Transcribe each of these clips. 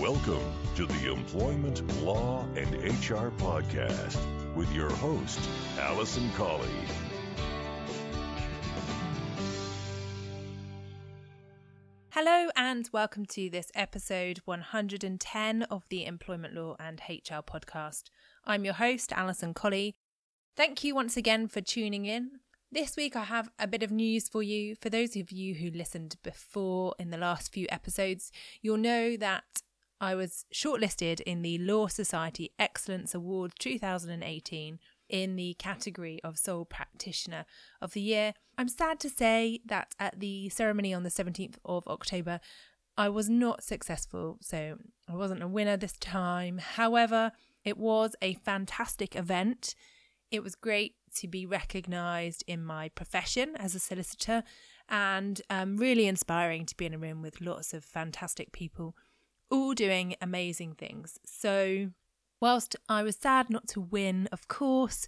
Welcome to the Employment Law and HR Podcast with your host, Alison Colley. Hello, and welcome to this episode 110 of the Employment Law and HR Podcast. I'm your host, Alison Colley. Thank you once again for tuning in. This week, I have a bit of news for you. For those of you who listened before in the last few episodes, you'll know that I was shortlisted in the Law Society Excellence Award 2018 in the category of Sole Practitioner of the Year. I'm sad to say that at the ceremony on the 17th of October, I was not successful, so I wasn't a winner this time. However, it was a fantastic event. It was great to be recognised in my profession as a solicitor and um, really inspiring to be in a room with lots of fantastic people, all doing amazing things. So, whilst I was sad not to win, of course,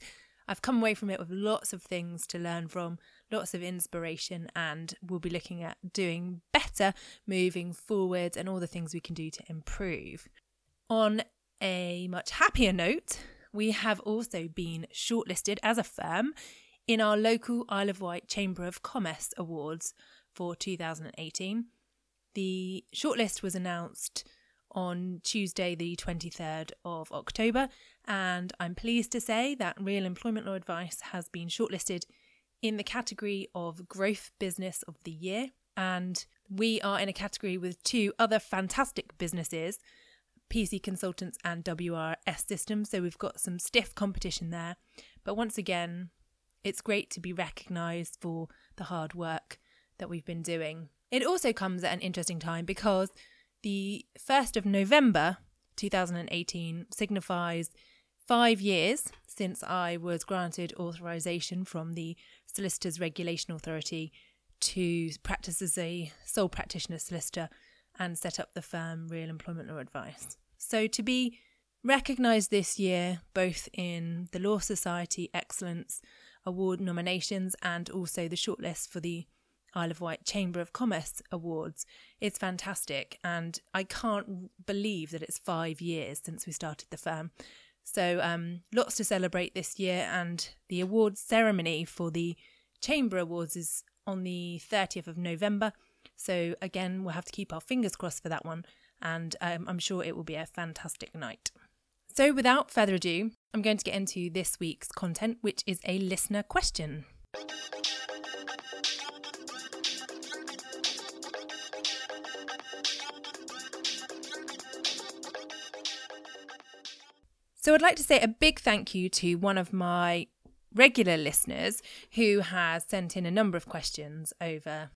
I've come away from it with lots of things to learn from, lots of inspiration, and we'll be looking at doing better moving forward and all the things we can do to improve. On a much happier note, we have also been shortlisted as a firm in our local Isle of Wight Chamber of Commerce Awards for 2018. The shortlist was announced on Tuesday, the 23rd of October, and I'm pleased to say that Real Employment Law Advice has been shortlisted in the category of Growth Business of the Year. And we are in a category with two other fantastic businesses PC Consultants and WRS Systems. So we've got some stiff competition there. But once again, it's great to be recognised for the hard work that we've been doing. It also comes at an interesting time because the 1st of November 2018 signifies five years since I was granted authorization from the Solicitors Regulation Authority to practice as a sole practitioner solicitor and set up the firm Real Employment Law Advice. So to be recognised this year, both in the Law Society Excellence Award nominations and also the shortlist for the Isle of Wight Chamber of Commerce Awards, is fantastic. And I can't believe that it's five years since we started the firm. So, um, lots to celebrate this year, and the awards ceremony for the Chamber Awards is on the 30th of November. So, again, we'll have to keep our fingers crossed for that one, and um, I'm sure it will be a fantastic night. So, without further ado, I'm going to get into this week's content, which is a listener question. So, I'd like to say a big thank you to one of my regular listeners who has sent in a number of questions over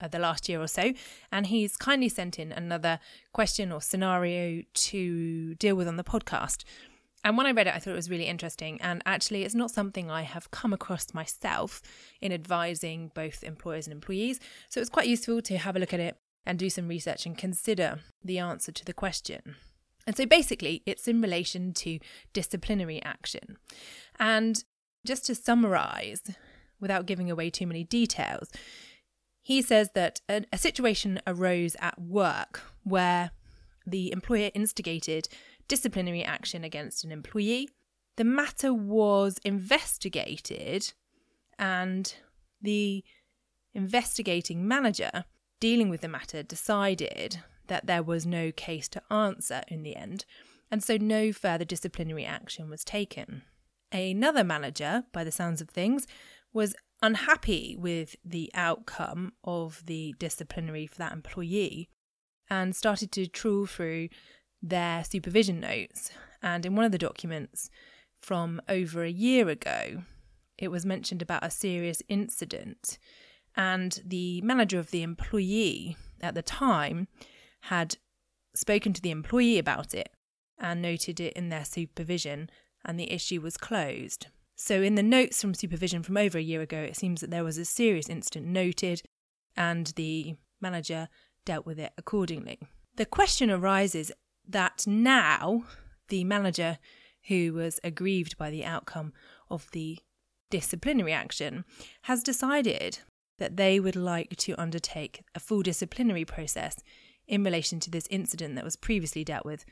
uh, the last year or so. And he's kindly sent in another question or scenario to deal with on the podcast. And when I read it, I thought it was really interesting. And actually, it's not something I have come across myself in advising both employers and employees. So it's quite useful to have a look at it and do some research and consider the answer to the question. And so basically, it's in relation to disciplinary action. And just to summarize, without giving away too many details, he says that a, a situation arose at work where the employer instigated disciplinary action against an employee. The matter was investigated, and the investigating manager dealing with the matter decided that there was no case to answer in the end, and so no further disciplinary action was taken. Another manager, by the sounds of things, was unhappy with the outcome of the disciplinary for that employee and started to trawl through their supervision notes. And in one of the documents from over a year ago, it was mentioned about a serious incident. And the manager of the employee at the time had spoken to the employee about it and noted it in their supervision and the issue was closed. So, in the notes from supervision from over a year ago, it seems that there was a serious incident noted and the manager dealt with it accordingly. The question arises that now the manager who was aggrieved by the outcome of the disciplinary action has decided that they would like to undertake a full disciplinary process in relation to this incident that was previously dealt with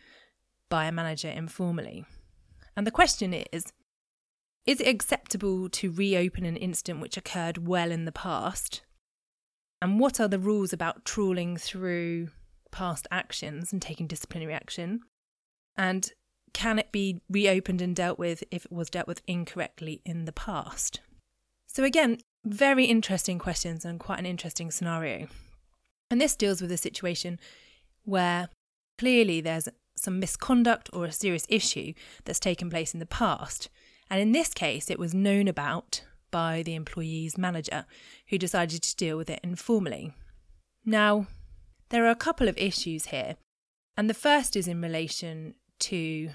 by a manager informally. And the question is Is it acceptable to reopen an incident which occurred well in the past? And what are the rules about trawling through past actions and taking disciplinary action? And can it be reopened and dealt with if it was dealt with incorrectly in the past? So, again, very interesting questions and quite an interesting scenario. And this deals with a situation where clearly there's some misconduct or a serious issue that's taken place in the past. And in this case, it was known about by the employee's manager, who decided to deal with it informally. Now, there are a couple of issues here, and the first is in relation to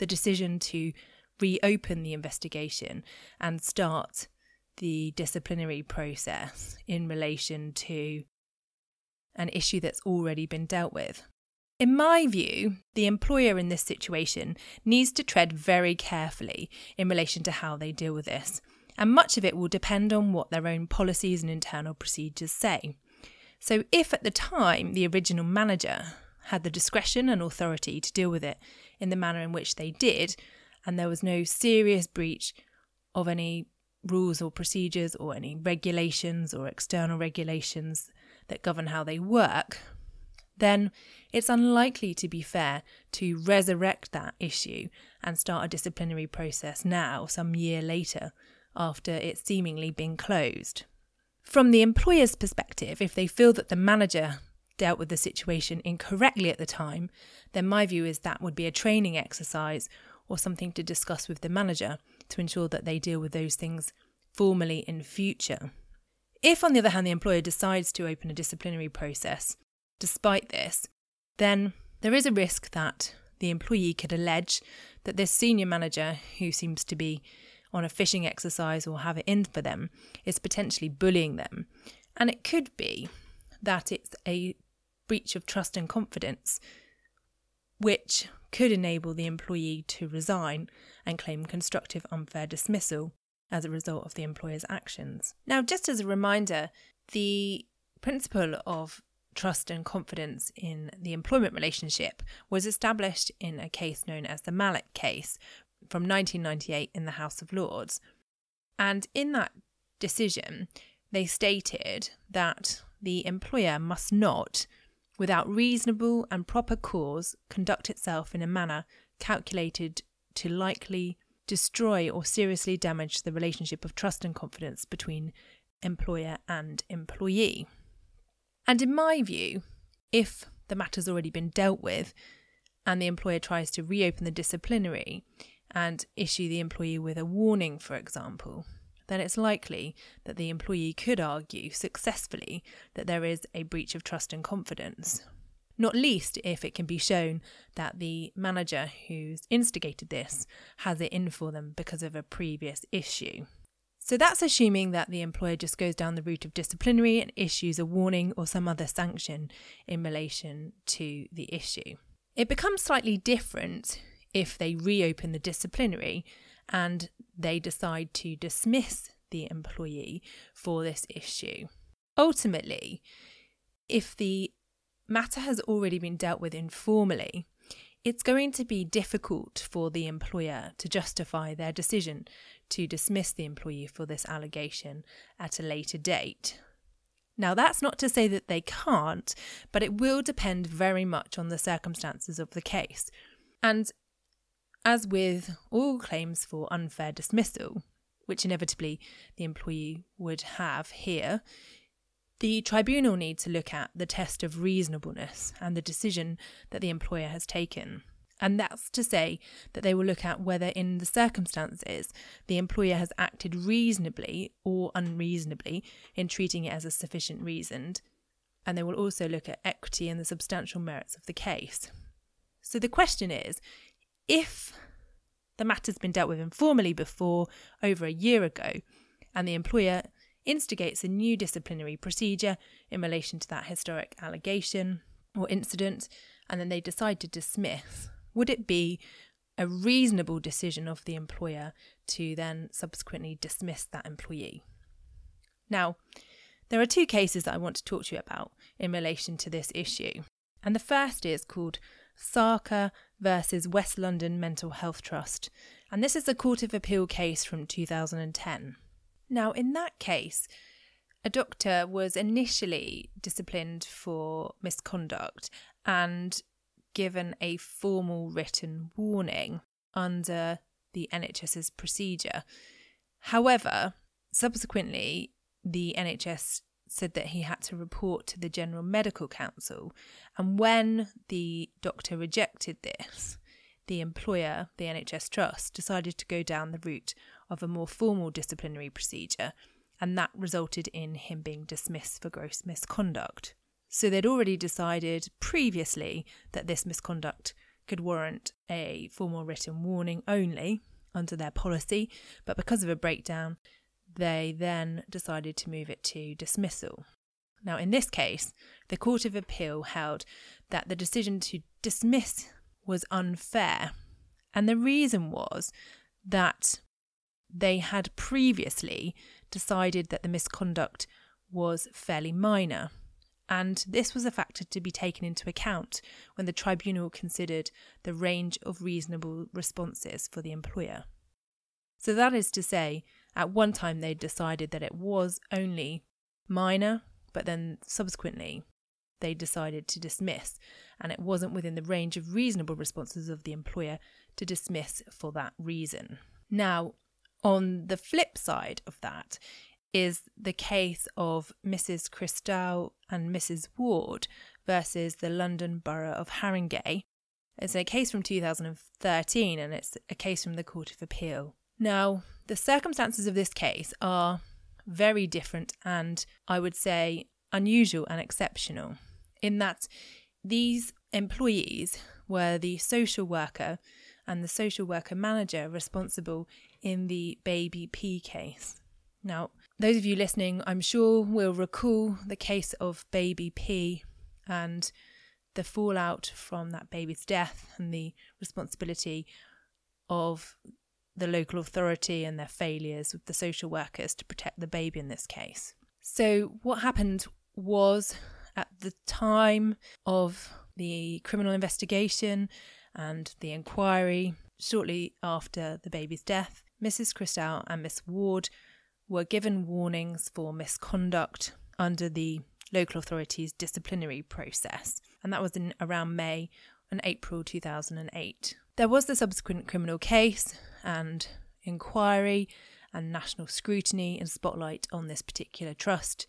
the decision to reopen the investigation and start the disciplinary process in relation to an issue that's already been dealt with. In my view, the employer in this situation needs to tread very carefully in relation to how they deal with this, and much of it will depend on what their own policies and internal procedures say. So, if at the time the original manager had the discretion and authority to deal with it in the manner in which they did, and there was no serious breach of any rules or procedures or any regulations or external regulations that govern how they work, then it's unlikely to be fair to resurrect that issue and start a disciplinary process now, some year later, after it's seemingly been closed. From the employer's perspective, if they feel that the manager dealt with the situation incorrectly at the time, then my view is that would be a training exercise or something to discuss with the manager to ensure that they deal with those things formally in future. If, on the other hand, the employer decides to open a disciplinary process despite this, then there is a risk that the employee could allege that this senior manager, who seems to be on a fishing exercise or have it in for them, is potentially bullying them. And it could be that it's a breach of trust and confidence, which could enable the employee to resign and claim constructive unfair dismissal as a result of the employer's actions. Now, just as a reminder, the principle of trust and confidence in the employment relationship was established in a case known as the Malik case from 1998 in the House of Lords. And in that decision, they stated that the employer must not, without reasonable and proper cause, conduct itself in a manner calculated to likely destroy or seriously damage the relationship of trust and confidence between employer and employee. And in my view, if the matter's already been dealt with and the employer tries to reopen the disciplinary and issue the employee with a warning, for example, then it's likely that the employee could argue successfully that there is a breach of trust and confidence. Not least if it can be shown that the manager who's instigated this has it in for them because of a previous issue. So that's assuming that the employer just goes down the route of disciplinary and issues a warning or some other sanction in relation to the issue. It becomes slightly different if they reopen the disciplinary and they decide to dismiss the employee for this issue. Ultimately, if the matter has already been dealt with informally, it's going to be difficult for the employer to justify their decision to dismiss the employee for this allegation at a later date. Now, that's not to say that they can't, but it will depend very much on the circumstances of the case. And as with all claims for unfair dismissal, which inevitably the employee would have here, the tribunal needs to look at the test of reasonableness and the decision that the employer has taken. And that's to say that they will look at whether, in the circumstances, the employer has acted reasonably or unreasonably in treating it as a sufficient reason. And they will also look at equity and the substantial merits of the case. So the question is if the matter's been dealt with informally before, over a year ago, and the employer instigates a new disciplinary procedure in relation to that historic allegation or incident, and then they decide to dismiss would it be a reasonable decision of the employer to then subsequently dismiss that employee? Now, There are two cases that I want to talk to you about in relation to this issue. And the first is called Sarkar versus West London Mental Health Trust. And this is a Court of Appeal case from 2010. Now, in that case, a doctor was initially disciplined for misconduct and given a formal written warning under the NHS's procedure. However, subsequently, the NHS said that he had to report to the General Medical Council. And when the doctor rejected this, the employer, the NHS Trust, decided to go down the route of a more formal disciplinary procedure, and that resulted in him being dismissed for gross misconduct. So they'd already decided previously that this misconduct could warrant a formal written warning only under their policy, but because of a breakdown, they then decided to move it to dismissal. Now, in this case, the Court of Appeal held that the decision to dismiss was unfair, and the reason was that they had previously decided that the misconduct was fairly minor, and this was a factor to be taken into account when the tribunal considered the range of reasonable responses for the employer. So, that is to say, at one time, they decided that it was only minor, but then subsequently, they decided to dismiss, and it wasn't within the range of reasonable responses of the employer to dismiss for that reason. Now, on the flip side of that is the case of Mrs. Christou and Mrs. Ward versus the London Borough of Haringey. It's a case from 2013 and it's a case from the Court of Appeal. Now, the circumstances of this case are very different and I would say unusual and exceptional in that these employees were the social worker and the social worker manager responsible in the baby P case. Now, those of you listening, I'm sure will recall the case of baby P and the fallout from that baby's death and the responsibility of the local authority and their failures with the social workers to protect the baby in this case. So, what happened was at the time of the criminal investigation and the inquiry, shortly after the baby's death, Mrs. Christou and Miss Ward were given warnings for misconduct under the local authority's disciplinary process, and that was in around May and April 2008. There was the subsequent criminal case and inquiry and national scrutiny and spotlight on this particular trust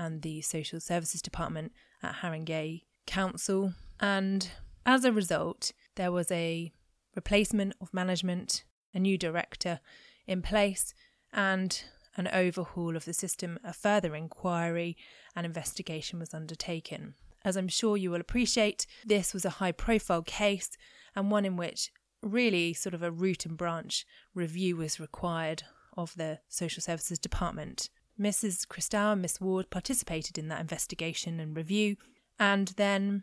and the Social Services Department at Haringey Council. And as a result, there was a replacement of management, a new director in place, and an overhaul of the system, a further inquiry and investigation was undertaken. As I'm sure you will appreciate, this was a high profile case and one in which really sort of a root and branch review was required of the Social Services Department. Mrs. Christou and Miss Ward participated in that investigation and review, and then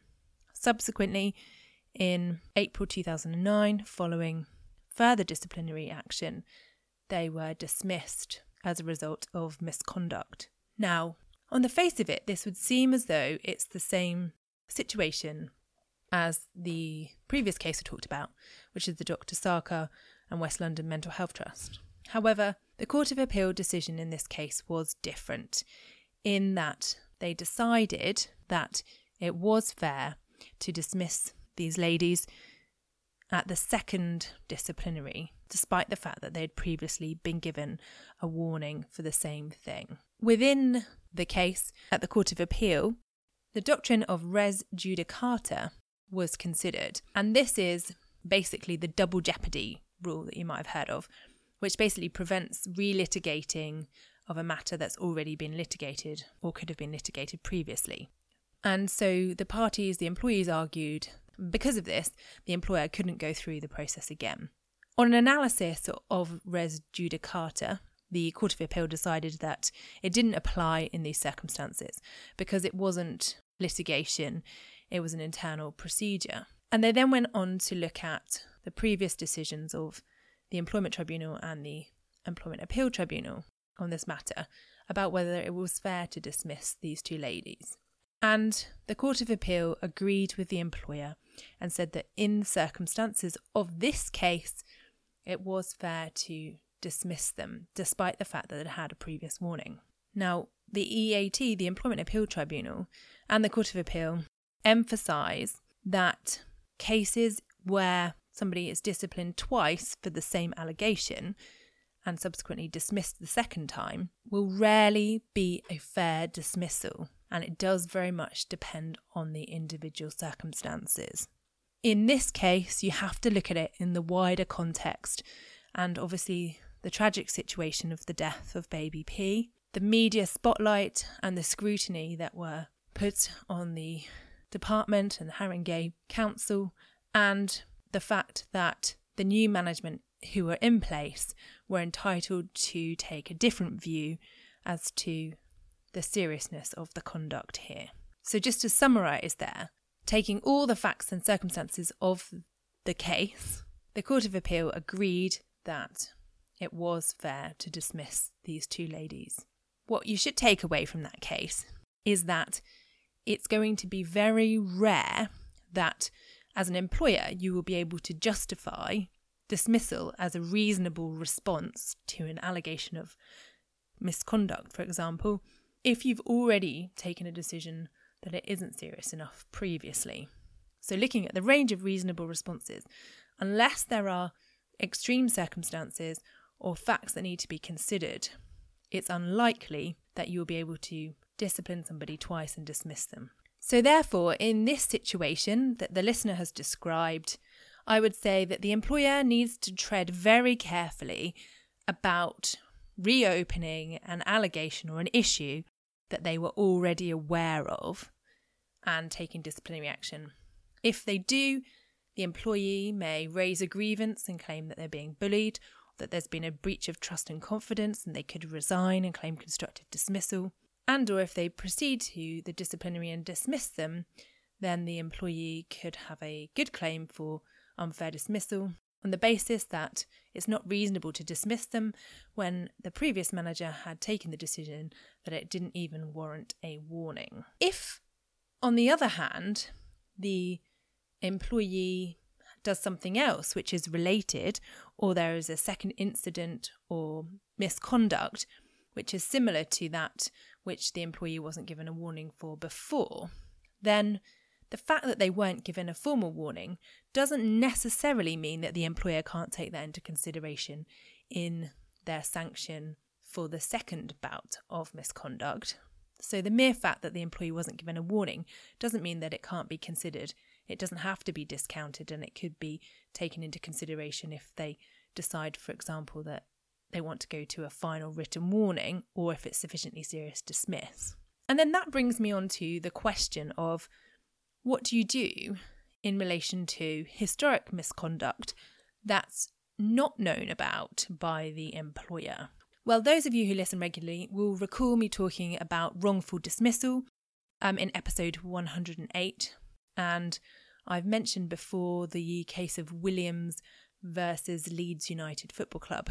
subsequently, in April 2009, following further disciplinary action, they were dismissed as a result of misconduct. Now, on the face of it, this would seem as though it's the same situation as the previous case I talked about, which is the Dr. Sarkar and West London Mental Health Trust. However, the Court of Appeal decision in this case was different in that they decided that it was fair to dismiss these ladies at the second disciplinary, despite the fact that they had previously been given a warning for the same thing. Within the case at the Court of Appeal, the doctrine of res judicata was considered, and this is basically the double jeopardy rule that you might have heard of, which basically prevents relitigating of a matter that's already been litigated or could have been litigated previously. And so the parties, the employees argued because of this, the employer couldn't go through the process again. On an analysis of res judicata, the Court of Appeal decided that it didn't apply in these circumstances because it wasn't litigation, it was an internal procedure. And they then went on to look at the previous decisions of the Employment Tribunal and the Employment Appeal Tribunal on this matter about whether it was fair to dismiss these two ladies. And the Court of Appeal agreed with the employer and said that in the circumstances of this case, it was fair to dismiss them, despite the fact that it had a previous warning. Now, the EAT, the Employment Appeal Tribunal, and the Court of Appeal emphasise that cases where somebody is disciplined twice for the same allegation and subsequently dismissed the second time will rarely be a fair dismissal, and it does very much depend on the individual circumstances. In this case, you have to look at it in the wider context, and obviously the tragic situation of the death of baby P, the media spotlight and the scrutiny that were put on the department and the Haringey Council, and the fact that the new management who were in place were entitled to take a different view as to the seriousness of the conduct here. So, just to summarise there, taking all the facts and circumstances of the case, the Court of Appeal agreed that it was fair to dismiss these two ladies. What you should take away from that case is that it's going to be very rare that, as an employer, you will be able to justify dismissal as a reasonable response to an allegation of misconduct, for example, if you've already taken a decision that it isn't serious enough previously. So, looking at the range of reasonable responses, unless there are extreme circumstances or facts that need to be considered, it's unlikely that you will be able to discipline somebody twice and dismiss them. So, therefore, in this situation that the listener has described, I would say that the employer needs to tread very carefully about reopening an allegation or an issue that they were already aware of and taking disciplinary action. If they do, the employee may raise a grievance and claim that they're being bullied, that there's been a breach of trust and confidence and they could resign and claim constructive dismissal. And or if they proceed to the disciplinary and dismiss them, then the employee could have a good claim for unfair dismissal on the basis that it's not reasonable to dismiss them when the previous manager had taken the decision that it didn't even warrant a warning. If, on the other hand, the employee does something else which is related, or there is a second incident or misconduct which is similar to that which the employee wasn't given a warning for before, then the fact that they weren't given a formal warning doesn't necessarily mean that the employer can't take that into consideration in their sanction for the second bout of misconduct. So, the mere fact that the employee wasn't given a warning doesn't mean that it can't be considered. It doesn't have to be discounted and it could be taken into consideration if they decide, for example, that they want to go to a final written warning or if it's sufficiently serious, dismiss. And then that brings me on to the question of what do you do in relation to historic misconduct that's not known about by the employer? Well, those of you who listen regularly will recall me talking about wrongful dismissal um, in episode 108. And I've mentioned before the case of Williams versus Leeds United Football Club,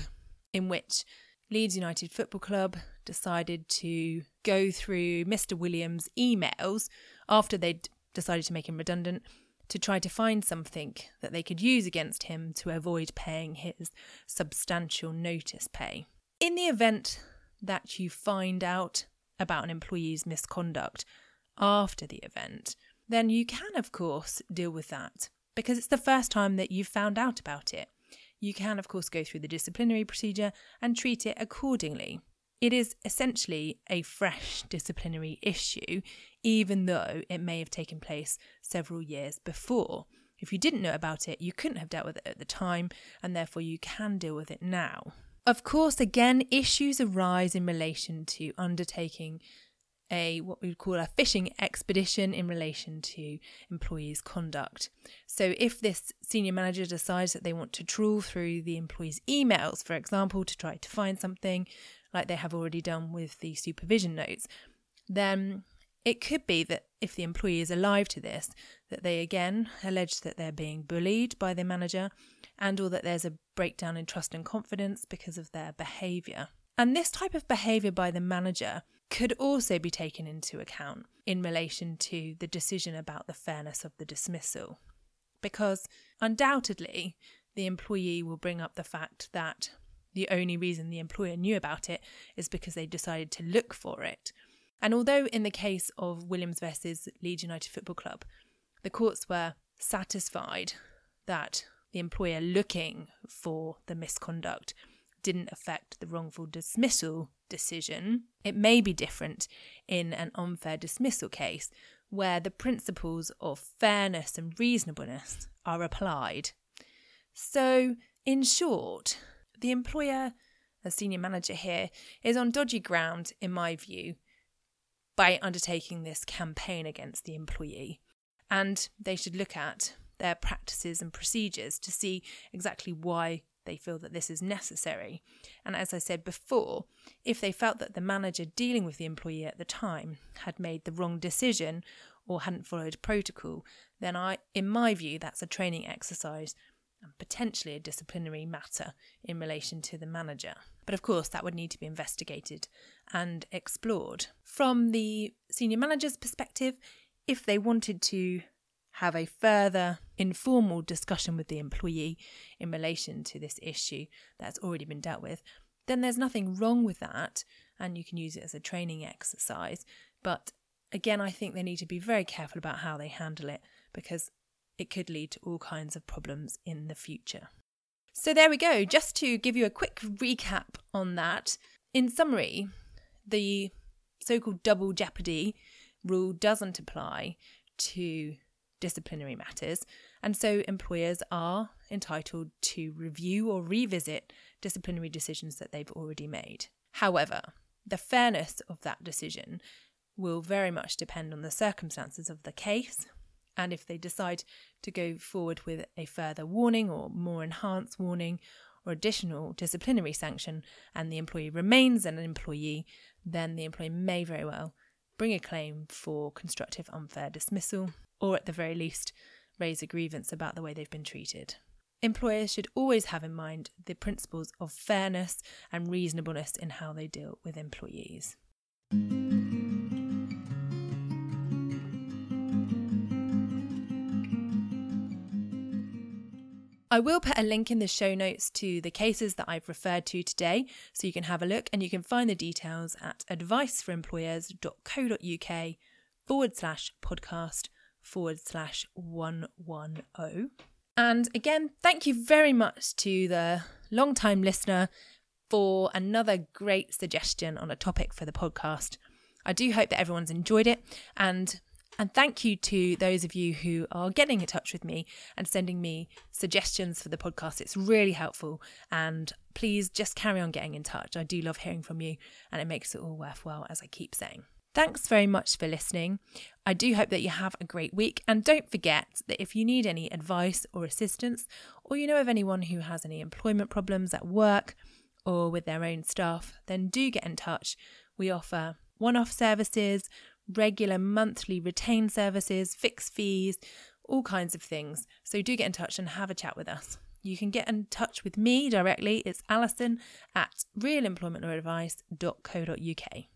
in which Leeds United Football Club decided to go through Mr. Williams' emails after they'd decided to make him redundant to try to find something that they could use against him to avoid paying his substantial notice pay. In the event that you find out about an employee's misconduct after the event, then you can, of course, deal with that because it's the first time that you've found out about it. You can, of course, go through the disciplinary procedure and treat it accordingly. It is essentially a fresh disciplinary issue, even though it may have taken place several years before. If you didn't know about it, you couldn't have dealt with it at the time, and therefore you can deal with it now. Of course, again, issues arise in relation to undertaking a what we would call a fishing expedition in relation to employees' conduct. So, if this senior manager decides that they want to trawl through the employees' emails, for example, to try to find something, like they have already done with the supervision notes, then it could be that if the employee is alive to this, that they again allege that they're being bullied by their manager and or that there's a breakdown in trust and confidence because of their behaviour. And this type of behaviour by the manager could also be taken into account in relation to the decision about the fairness of the dismissal. Because undoubtedly, the employee will bring up the fact that the only reason the employer knew about it is because they decided to look for it. And although in the case of Williams versus Leeds United Football Club, the courts were satisfied that the employer looking for the misconduct didn't affect the wrongful dismissal decision, it may be different in an unfair dismissal case where the principles of fairness and reasonableness are applied. So, in short, the employer, as senior manager here, is on dodgy ground, in my view, by undertaking this campaign against the employee. And they should look at their practices and procedures to see exactly why they feel that this is necessary. And as I said before, if they felt that the manager dealing with the employee at the time had made the wrong decision or hadn't followed protocol, then I in my view that's a training exercise and potentially a disciplinary matter in relation to the manager. But of course, that would need to be investigated and explored. From the senior manager's perspective, if they wanted to have a further informal discussion with the employee in relation to this issue that's already been dealt with, then there's nothing wrong with that and you can use it as a training exercise. But again, I think they need to be very careful about how they handle it because it could lead to all kinds of problems in the future. So, there we go. Just to give you a quick recap on that, in summary, the so called double jeopardy rule doesn't apply to disciplinary matters, and so employers are entitled to review or revisit disciplinary decisions that they've already made. However, the fairness of that decision will very much depend on the circumstances of the case. And if they decide to go forward with a further warning or more enhanced warning or additional disciplinary sanction, and the employee remains an employee, then the employee may very well bring a claim for constructive unfair dismissal or at the very least, raise a grievance about the way they've been treated. Employers should always have in mind the principles of fairness and reasonableness in how they deal with employees. I will put a link in the show notes to the cases that I've referred to today so you can have a look and you can find the details at adviceforemployers.co.uk forward slash podcast forward slash 110. And again, thank you very much to the long time listener for another great suggestion on a topic for the podcast. I do hope that everyone's enjoyed it and and thank you to those of you who are getting in touch with me and sending me suggestions for the podcast. It's really helpful. And please just carry on getting in touch. I do love hearing from you, and it makes it all worthwhile, as I keep saying. Thanks very much for listening. I do hope that you have a great week. And don't forget that if you need any advice or assistance, or you know of anyone who has any employment problems at work or with their own staff, then do get in touch. We offer one off services, regular monthly retained services, fixed fees, all kinds of things. So do get in touch and have a chat with us. You can get in touch with me directly. It's Alison at realemploymentlawadvice.co.uk.